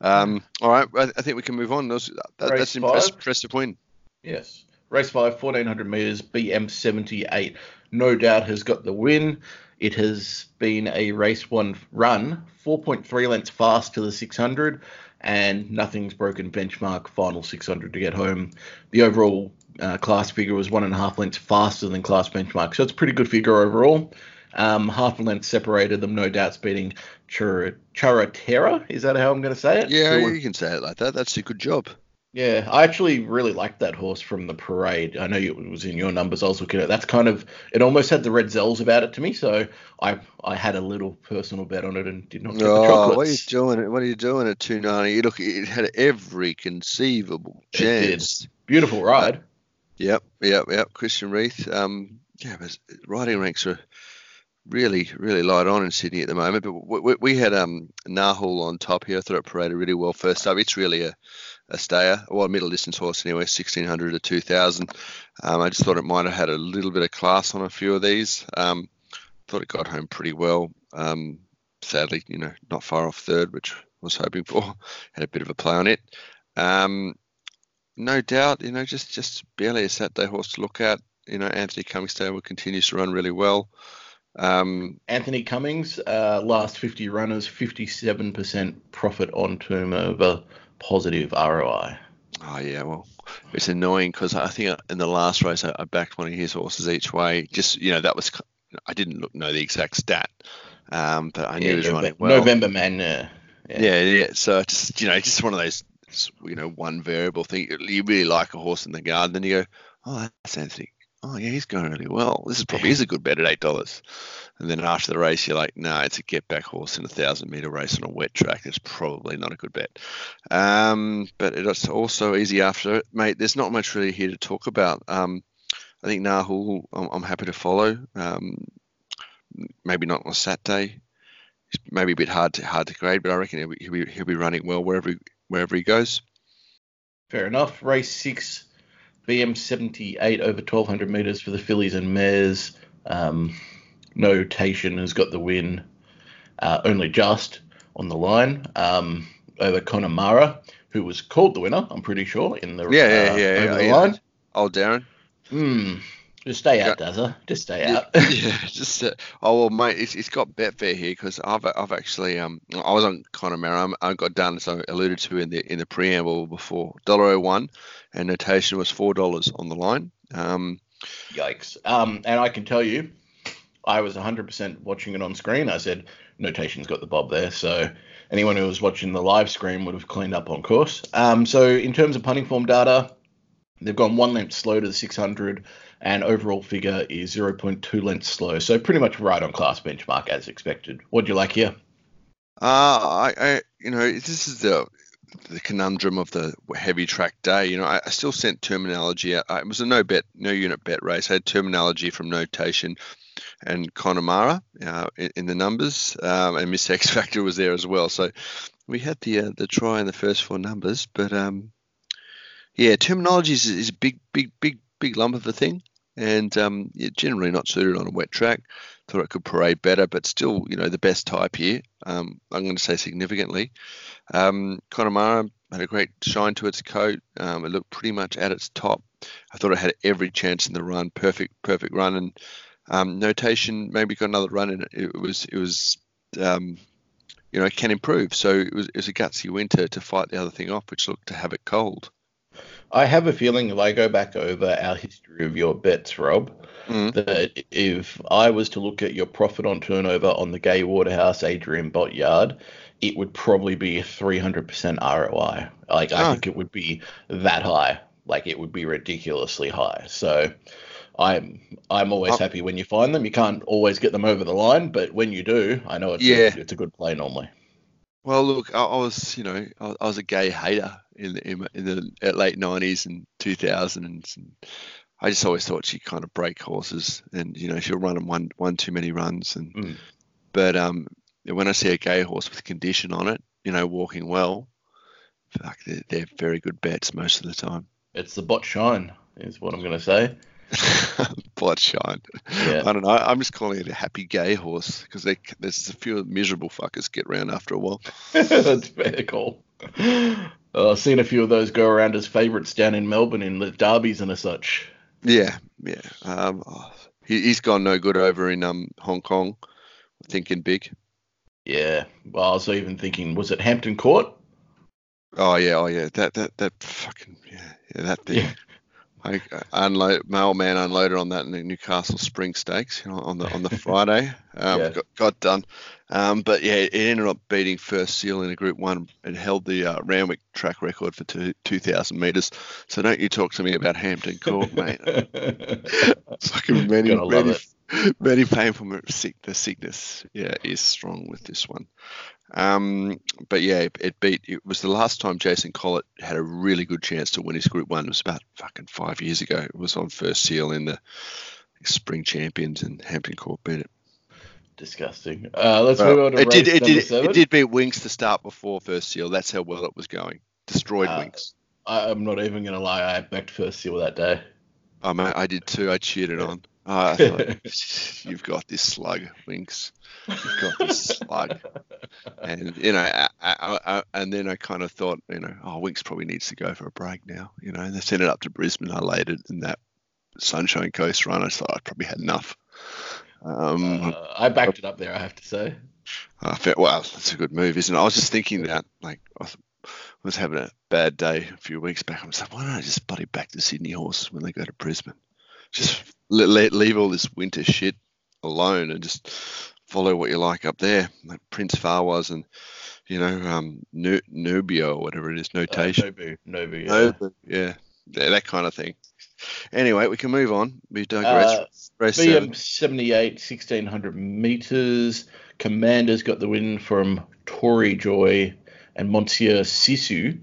Speaker 7: Um, all right, I, I, think we can move on. That, that's an impressive, impressive win.
Speaker 6: Yes. Race 5, 1400 metres, BM78, no doubt has got the win. It has been a race one run, 4.3 lengths fast to the 600, and nothing's broken benchmark final 600 to get home. The overall uh, class figure was one and a half lengths faster than class benchmark, so it's a pretty good figure overall. Um, half a length separated them, no doubts beating Chur- Charatera. Is that how I'm going to say it?
Speaker 7: Yeah, you can say it like that. That's a good job.
Speaker 6: yeah, I actually really liked that horse from the parade. I know it was in your numbers. I was looking at. it. That's kind of it. Almost had the red zells about it to me, so I I had a little personal bet on it and did not get the
Speaker 7: Oh,
Speaker 6: chocolates.
Speaker 7: what are you doing? What are you doing at two ninety? You look, it had every conceivable
Speaker 6: It did.
Speaker 7: chance.
Speaker 6: Beautiful ride.
Speaker 7: Yep, yep, yep. Christian Reith. Um, yeah, but riding ranks are really, really light on in Sydney at the moment. But we, we, had um Nahul on top here. I thought it paraded really well first up. It's really a, a stayer, well, a middle distance horse anyway, sixteen hundred to two thousand. Um, I just thought it might have had a little bit of class on a few of these. Um, thought it got home pretty well. Um, sadly, you know, not far off third, which I was hoping for. Had a bit of a play on it. Um, no doubt, you know, just just barely a Saturday horse to look at. You know, Anthony Cummings stable continues to run really well. Um,
Speaker 6: Anthony Cummings, uh, last 50 runners, 57% profit on term over positive ROI.
Speaker 7: oh yeah, well, it's annoying because I think in the last race I, I backed one of his horses each way. Just you know, that was I didn't look, know the exact stat, um, but I knew he was
Speaker 6: Nove-
Speaker 7: running well.
Speaker 6: November man. Uh, yeah.
Speaker 7: Yeah, yeah. So just you know, just one of those you know one variable thing. You really like a horse in the garden, then you go, oh, that's Anthony. Oh yeah, he's going really well. This is probably is a good bet at eight dollars. And then after the race, you're like, no, it's a get back horse in a thousand meter race on a wet track. It's probably not a good bet. Um, but it's also easy after it, mate. There's not much really here to talk about. Um, I think Nahul, I'm, I'm happy to follow. Um, maybe not on a Saturday. It's maybe a bit hard to hard to grade, but I reckon he'll be, he'll be, running well wherever he, wherever he goes.
Speaker 6: Fair enough. Race six, BM 78 over 1200 meters for the fillies and mares. Um, notation has got the win, uh, only just on the line um, over Connemara, who was called the winner, I'm pretty sure, in the
Speaker 7: Yeah, yeah,
Speaker 6: uh,
Speaker 7: yeah,
Speaker 6: over
Speaker 7: yeah,
Speaker 6: the
Speaker 7: yeah.
Speaker 6: line.
Speaker 7: Old Darren.
Speaker 6: Hmm. Just stay out,
Speaker 7: Yeah.
Speaker 6: Dazza. Just stay out.
Speaker 7: yeah, just uh, oh well, mate, it's, it's got Betfair here because I've I've actually um I was on Connemara. I got done as I alluded to in the in the preamble before dollar one, and notation was four dollars on the line. Um,
Speaker 6: Yikes. Um, and I can tell you, I was 100% watching it on screen. I said, notation's got the bob there. So anyone who was watching the live screen would have cleaned up on course. Um, so in terms of punting form data, they've gone one length slow to the 600, and overall figure is 0.2 lengths slow. So pretty much right on class benchmark as expected. What do you like here?
Speaker 7: uh, I, I you know this is the the conundrum of the heavy track day. You know, I, I still sent terminology. It was a no bet, no unit bet race. I had terminology from notation and Connemara uh, in, in the numbers, um, and Miss X Factor was there as well. So we had the uh, the try in the first four numbers, but um, yeah, terminology is, is a big, big, big, big lump of a thing, and um, yeah, generally not suited on a wet track. Thought it could parade better, but still, you know, the best type here. Um, I'm going to say significantly. Um, Connemara had a great shine to its coat. Um, it looked pretty much at its top. I thought it had every chance in the run. Perfect, perfect run, and um, notation maybe got another run and it. Was, it was, um, you know, it can improve. So it was, it was a gutsy win to, to fight the other thing off, which looked to have it cold.
Speaker 6: I have a feeling if I go back over our history of your bets, Rob,
Speaker 7: Mhm.
Speaker 6: that if I was to look at your profit on turnover on the Gai Waterhouse Adrian Bott yard, it would probably be a 300% ROI. Like, I
Speaker 7: Oh.
Speaker 6: think it would be that high. Like, it would be ridiculously high. So, I'm I'm always
Speaker 7: Oh.
Speaker 6: happy when you find them. You can't always get them over the line, but when you do, I know it's
Speaker 7: Yeah.
Speaker 6: a, it's a good play normally.
Speaker 7: Well, look, I, I was, you know, I, I was a Gai hater in the in, in the late '90s and 2000s, and I just always thought she'd kind of break horses, and you know, she'll run them one one too many runs, and
Speaker 6: Mm.
Speaker 7: but um, when I see a Gai horse with condition on it, you know, walking well, fuck, they're, they're very good bets most of the time.
Speaker 6: It's the Bott Shine, is what I'm going to say.
Speaker 7: Blood shine.
Speaker 6: Yeah.
Speaker 7: I don't know. I'm just calling it a happy Gai horse because there's a few miserable fuckers get around after a while.
Speaker 6: That's fair call. Uh, I've seen a few of those go around as favourites down in Melbourne in the derbies and as such.
Speaker 7: Yeah, yeah. Um, oh, he, he's gone no good over in um Hong Kong, thinking big.
Speaker 6: Yeah. Well, I was even thinking, was it Hampton Court?
Speaker 7: Oh yeah, oh yeah. That that that fucking yeah, yeah that thing.
Speaker 6: Yeah.
Speaker 7: I uh, unload mailman unloaded on that in the Newcastle Spring Stakes you know, on the on the Friday. Um,
Speaker 6: Yeah.
Speaker 7: got, got done, um, but yeah, it ended up beating First Seal in a Group One and held the uh, Randwick track record for two two thousand meters. So don't you talk to me about Hampton Court, mate. Fucking many,
Speaker 6: Gotta love
Speaker 7: many, many painful sick. The sickness, yeah, is strong with this one. Um, but yeah, it, beat. It was the last time Jason Collett had a really good chance to win his Group One. It was about fucking five years ago. It was on First Seal in the Spring Champions, and Hampton Court beat it.
Speaker 6: Disgusting. Uh, let's
Speaker 7: Well,
Speaker 6: move on to
Speaker 7: it did. It
Speaker 6: number
Speaker 7: did.
Speaker 6: seven.
Speaker 7: It did beat Winks to start before First Seal. That's how well it was going. Destroyed
Speaker 6: Uh,
Speaker 7: Winks.
Speaker 6: I, I'm not even gonna lie. I backed first seal that day.
Speaker 7: Oh mate, I did too. I cheered it on. I thought, you've got this slug, Winks. You've got this slug. And you know, I, I, I, and then I kind of thought, you know, oh, Winks probably needs to go for a break now. You know, and they sent it up to Brisbane. I laid it in that Sunshine Coast run. I thought I probably had enough. Um,
Speaker 6: Uh, I backed it up there. I have to say.
Speaker 7: I felt, well, that's a good move, isn't it? I was just thinking that, like, I was, was having a bad day a few weeks back. I was like, why don't I just buddy back to Sydney horses when they go to Brisbane? Just let, leave all this winter shit alone and just follow what you like up there, like Prince Farwas and, you know, um, Nubio or whatever it is,
Speaker 6: Uh,
Speaker 7: notation.
Speaker 6: Nobu, Nobu, yeah.
Speaker 7: Nobu, yeah, yeah, that kind of thing. Anyway, we can move on. We digress.
Speaker 6: Uh,
Speaker 7: race.
Speaker 6: BM 78, 1600 meters. Commanders got the win from Tory Joy and Monsieur Sisu.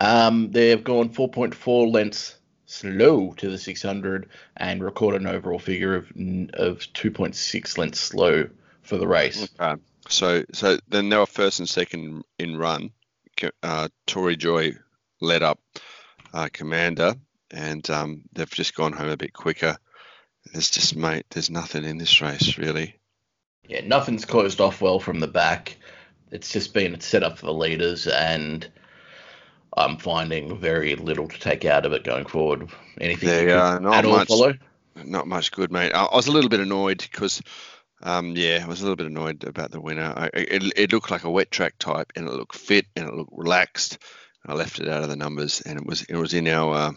Speaker 6: Um, they've gone 4.4 lengths slow to the 600 and record an overall figure of of 2.6 lengths slow for the race.
Speaker 7: Okay. So so then they were first and second in run. Uh, Tory Joy led up uh, Commander, and um, they've just gone home a bit quicker. There's just mate, there's nothing in this race really.
Speaker 6: Yeah, nothing's closed off well from the back. It's just been set up for the leaders, and I'm finding very little to take out of it going forward. Anything
Speaker 7: There
Speaker 6: you
Speaker 7: are, not
Speaker 6: at all
Speaker 7: much.
Speaker 6: follow?
Speaker 7: Not much good, mate. I, I was a little bit annoyed because, um, yeah, I was a little bit annoyed about the winner. I, it, it looked like a wet track type, and it looked fit, and it looked relaxed. I left it out of the numbers, and it was it was in our, uh,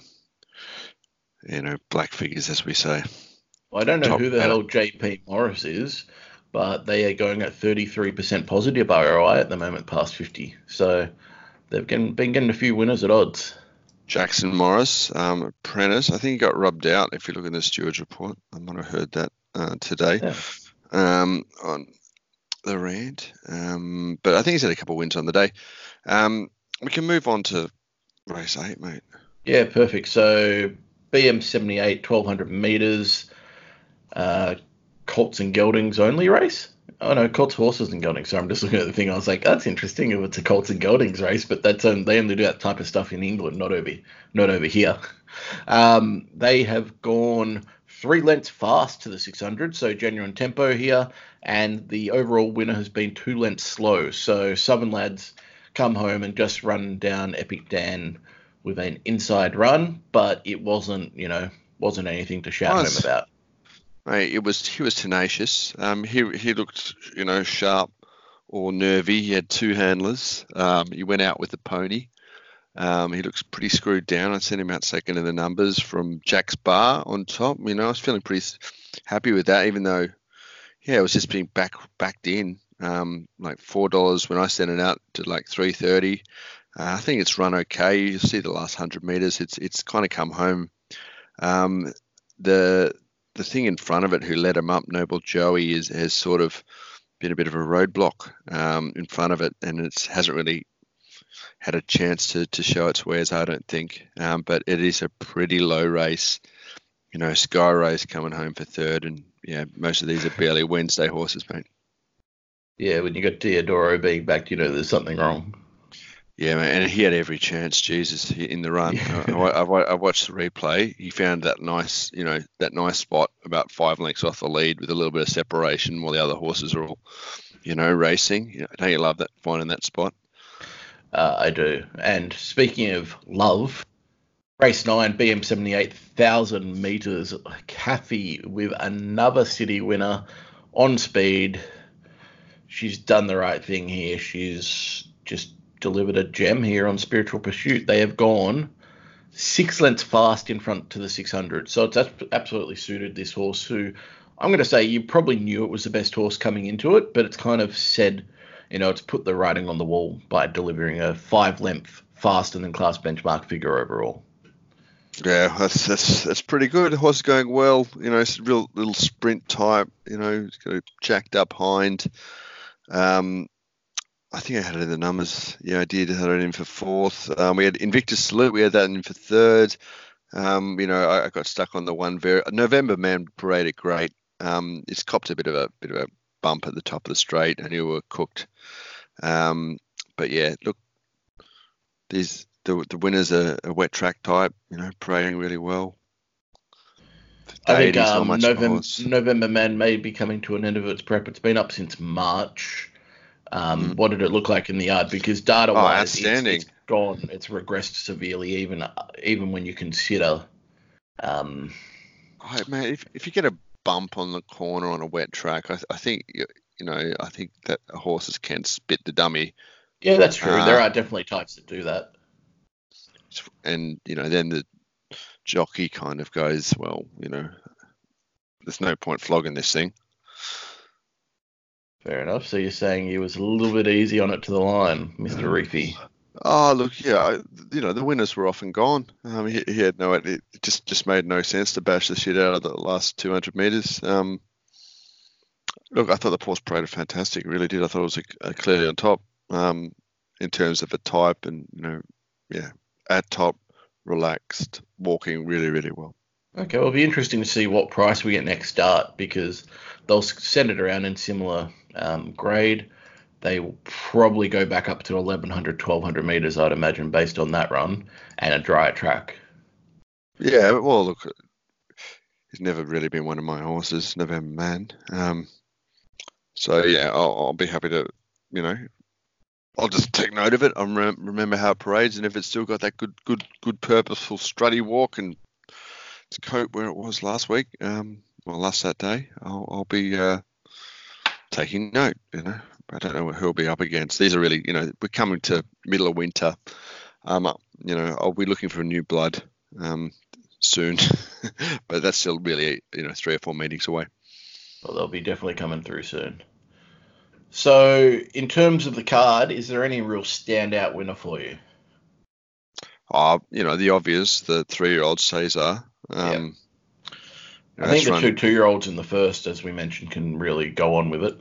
Speaker 7: you know, black figures as we say.
Speaker 6: I don't know
Speaker 7: Top
Speaker 6: who the hell JP Morris is, but they are going at 33% positive ROI at the moment, past 50. So they've been getting a few winners at odds.
Speaker 7: Jackson Morris, um, apprentice. I think he got rubbed out. If you look in the stewards report, I might have heard that uh, today
Speaker 6: Yeah.
Speaker 7: um, on the rant. Um, but I think he's had a couple of wins on the day. Um, we can move on to race eight, mate.
Speaker 6: Yeah, perfect. So BM 78, 1200 meters, uh, Colts and Geldings only race. Oh no, Colts horses and Geldings. So I'm just looking at the thing. I was like, that's interesting if it's a Colts and Geldings race, but that's um, they only do that type of stuff in England, not over not over here. Um, they have gone three lengths fast to the 600, so genuine tempo here, and the overall winner has been two lengths slow. So Southern lads come home and just run down Epic Dan with an inside run, but it wasn't, you know, wasn't anything to shout
Speaker 7: Nice.
Speaker 6: home about.
Speaker 7: It was he was tenacious. Um, he he looked you know sharp or nervy. He had two handlers. Um, he went out with the pony. Um, he looks pretty screwed down. I sent him out second in the numbers from Jack's Bar on top. You know, I was feeling pretty happy with that, even though, yeah, it was just being back backed in. Um, like four dollars when I sent it out to like three thirty. Uh, I think it's run okay. You see the last hundred meters. It's it's kind of come home. Um, the the thing in front of it, who led him up, Noble Joey, is has sort of been a bit of a roadblock um, in front of it, and it hasn't really had a chance to, to show its wares, I don't think. Um, but it is a pretty low race. You know, Sky Race coming home for third, and yeah, most of these are barely Wednesday horses, mate.
Speaker 6: Yeah, when you got Teodoro being back, you know there's something wrong.
Speaker 7: Yeah, man, and he had every chance. Jesus, in the run, I, I, I, I watched the replay. He found that nice, you know, that nice spot about five lengths off the lead with a little bit of separation, while the other horses are all, you know, racing. You know, don't you love that finding that spot?
Speaker 6: Uh, I do. And speaking of love, race nine, BM 78,000 meters, Kathy with another city winner on speed. She's done the right thing here. She's just delivered a gem here on Spiritual Pursuit. They have gone six lengths fast in front to the 600. So it's absolutely suited this horse who I'm going to say you probably knew it was the best horse coming into it, but it's kind of said, you know, it's put the writing on the wall by delivering a five length faster than class benchmark figure overall.
Speaker 7: Yeah, that's that's that's pretty good. The horse is going well. You know, it's a real little sprint type. You know, it's got a jacked up hind. Um, I think I had it in the numbers. Yeah, I did. I had it in for fourth. Um, we had Invictus Salute. We had that in for third. Um, you know, I, I got stuck on the one very November Man paraded great. Um, it's copped a bit of a bit of a bump at the top of the straight, and you were cooked. Um, but yeah, look, these the the winners are a wet track type. You know, parading really well.
Speaker 6: I think um,
Speaker 7: much of a
Speaker 6: November. November Man may be coming to an end of its prep. It's been up since March. Um,
Speaker 7: Mm.
Speaker 6: What did it look like in the yard? Because data
Speaker 7: Oh,
Speaker 6: wise,
Speaker 7: outstanding.
Speaker 6: It's, it's gone. It's regressed severely, even even when you consider. Um,
Speaker 7: Oh, man, if, if you get a bump on the corner on a wet track, I, I think you, you know, I think that horses can spit the dummy,
Speaker 6: yeah, that's true.
Speaker 7: Uh,
Speaker 6: there are definitely types that do that.
Speaker 7: and you know, then the jockey kind of goes, well, you know, there's no point flogging this thing.
Speaker 6: Fair enough. So you're saying he was a little bit easy on it to the line, Mister Reefy.
Speaker 7: Oh, look, yeah, you know, the winners were often gone. Um, he, he had no, it just just made no sense to bash the shit out of the last 200 meters. Um, look, I thought the horse paraded fantastic. Really did. I thought it was a, clearly on top um, in terms of a type and you know, yeah, at top, relaxed, walking really, really well.
Speaker 6: Okay, well, it'll be interesting to see what price we get next start because they'll send it around in similar um, grade. They will probably go back up to 1100, 1200 meters, I'd imagine, based on that run and a drier track.
Speaker 7: Yeah, well, look, he's never really been one of my horses, November Man. Um, so yeah, I'll, I'll be happy to, you know, I'll just take note of it. I rem- remember how it parades, and if it's still got that good, good, good, purposeful strutty walk and its coat where it was last week, um, well, last that day, I'll, I'll be uh, taking note. You know, I don't know who will be up against. These are really, you know, we're coming to middle of winter. Um, uh, you know, I'll be looking for new blood. Um, soon, but that's still really you know three or four meetings away.
Speaker 6: Well, they'll be definitely coming through soon. So, in terms of the card, is there any real standout winner for you?
Speaker 7: Uh, you know the obvious, the three-year-old Caesar. Um, know,
Speaker 6: I think the
Speaker 7: run-
Speaker 6: two two-year-olds in the first, as we mentioned, can really go on with it.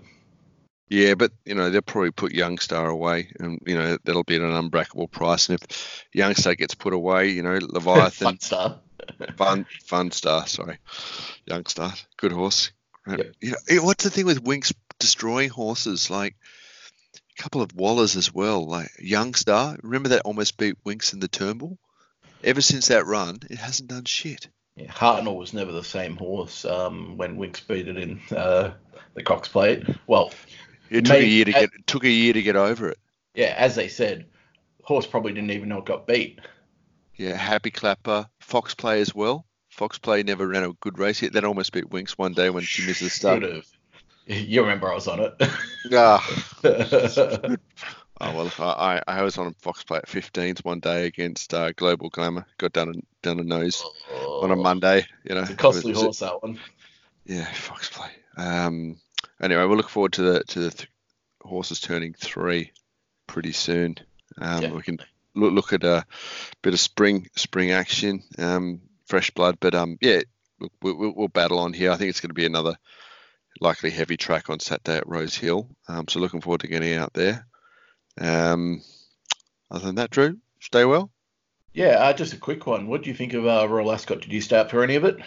Speaker 7: Yeah, but you know they'll probably put Youngstar away, and you know that'll be at an unbreakable price. And if Youngstar gets put away, you know Leviathan,
Speaker 6: Fun star.
Speaker 7: fun, fun star, sorry, Youngstar, good horse.
Speaker 6: Yep.
Speaker 7: You know, what's the thing with Winks destroying horses? Like a couple of Wallers as well. Like Youngstar, remember that almost beat Winks in the Turnbull. Ever since that run, it hasn't done shit.
Speaker 6: Yeah, Hartnell was never the same horse um, when Winks beat it in uh, the Cox Plate. Well,
Speaker 7: It took a year to get it took a year to get over it.
Speaker 6: yeah, as they said, horse probably didn't even know it got beat.
Speaker 7: Yeah, Happy Clapper, Foxplay as well. Foxplay never ran a good race yet. That almost beat Winks one day when she missed the start.
Speaker 6: You remember I was on it.
Speaker 7: Ah, oh well, I, I I was on Foxplay at 15s one day against uh, Global Glamour. Got down a, down a nose on a Monday. You know,
Speaker 6: It's a costly
Speaker 7: was-
Speaker 6: horse that one.
Speaker 7: Yeah, Foxplay. Um, anyway, we'll look forward to the to the th- horses turning three pretty soon. Um,
Speaker 6: Yeah.
Speaker 7: We can look look at a bit of spring spring action, um, fresh blood. But um, yeah, we'll, we'll, we'll battle on here. I think it's going to be another likely heavy track on Saturday at Rosehill. Um, so looking forward to getting out there. Um, other than that, Drew, stay well.
Speaker 6: Yeah, uh, just a quick one. What do you think of uh, Royal Ascot? Did you stay up for any of it?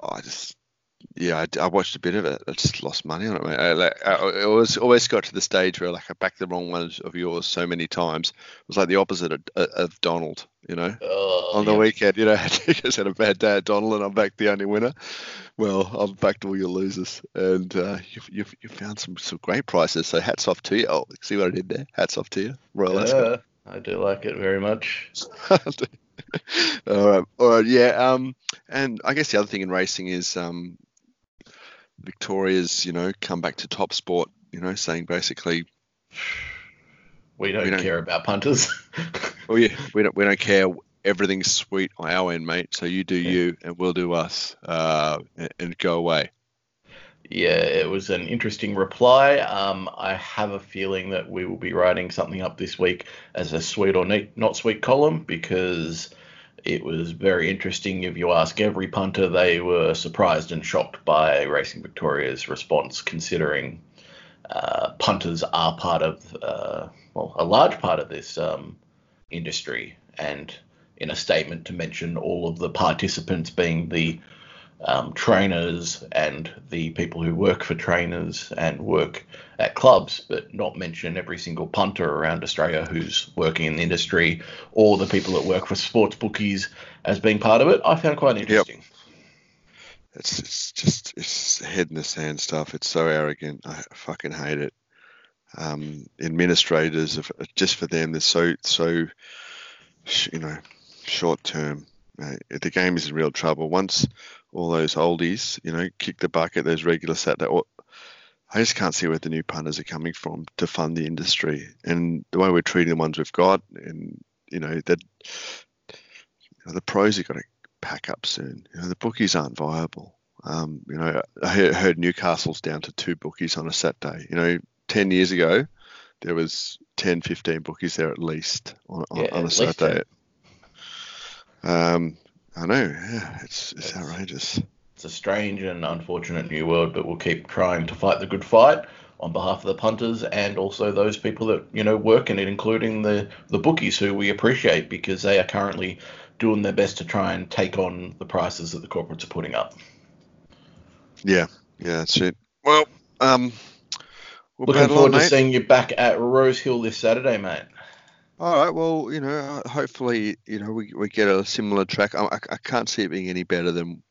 Speaker 7: Oh, I just, yeah, I, I watched a bit of it. I just lost money on it. Mate. I, like, I, it was always got to the stage where like I backed the wrong ones of yours so many times. It was like the opposite of, of Donald, you know.
Speaker 6: Oh,
Speaker 7: on the
Speaker 6: yeah.
Speaker 7: weekend, you know, I just had a bad day at Donald, and I'm back the only winner. Well, I've backed all your losers, and uh, you've, you've you found some some great prices. So hats off to you. Oh, see what I did there? Hats off to you, Royal Ascot.
Speaker 6: Yeah, I do like it very much.
Speaker 7: all right, all right, yeah. Um, and I guess the other thing in racing is um, Victoria's, you know, come back to TopSport. You know, saying basically,
Speaker 6: We don't,
Speaker 7: We don't-
Speaker 6: care about punters.
Speaker 7: Well, yeah, we don't we don't care. Everything's sweet on our end, mate. So you do you, and we'll do us, uh, and, and go away.
Speaker 6: Yeah, it was an interesting reply. Um, I have a feeling that we will be writing something up this week as a sweet or neat, not sweet column because it was very interesting. If you ask every punter, they were surprised and shocked by Racing Victoria's response, considering uh, punters are part of, uh, well, a large part of this um, industry. And in a statement to mention all of the participants being the um, trainers and the people who work for trainers and work at clubs, but not mention every single punter around Australia who's working in the industry or the people that work for sports bookies as being part of it. I found quite interesting.
Speaker 7: It's it's just it's head in the sand stuff. It's so arrogant. I fucking hate it. Um, administrators, of, just for them, they're so so, you know, short term. Uh, the game is in real trouble. Once all those oldies, you know, kick the bucket, those regular Saturday. Or, I just can't see where the new punters are coming from to fund the industry, and the way we're treating the ones we've got, and you know that you know, the pros are going to pack up soon. You know, the bookies aren't viable. Um, you know, I heard, Newcastle's down to two bookies on a Saturday. You know, 10 years ago, there was 10, 15 bookies there at least on,
Speaker 6: Yeah,
Speaker 7: on a Saturday. Um, I know, yeah, it's, it's outrageous.
Speaker 6: It's a strange and unfortunate new world, but we'll keep trying to fight the good fight on behalf of the punters and also those people that you know work in it, including the the bookies who we appreciate because they are currently doing their best to try and take on the prices that the corporates are putting up.
Speaker 7: Yeah, yeah, that's it. Well, um, we'll
Speaker 6: Looking forward
Speaker 7: on,
Speaker 6: to seeing you back at Rosehill this Saturday, mate.
Speaker 7: All right. Well, you know, uh, hopefully, you know, we, we get a similar track. I, I, can't see it being any better than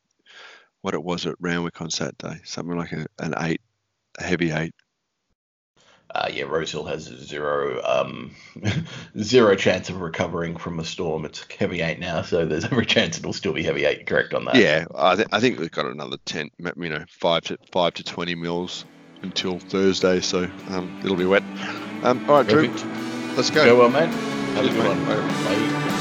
Speaker 7: what it was at Randwick on Saturday. Something like a, an eight, a heavy eight.
Speaker 6: Uh, yeah, Rosehill has zero um, zero chance of recovering from a storm. It's heavy eight now, so there's every chance it'll still be heavy eight. Correct on that.
Speaker 7: Yeah, I, th- I think we've got another ten, you know, five to five to twenty mils until Thursday, so um, it'll be wet. Um, all right, Drew,
Speaker 6: Perfect.
Speaker 7: Let's go.
Speaker 6: Go well, mate. Have a good
Speaker 7: mate.
Speaker 6: one.
Speaker 7: Bye.
Speaker 6: Bye.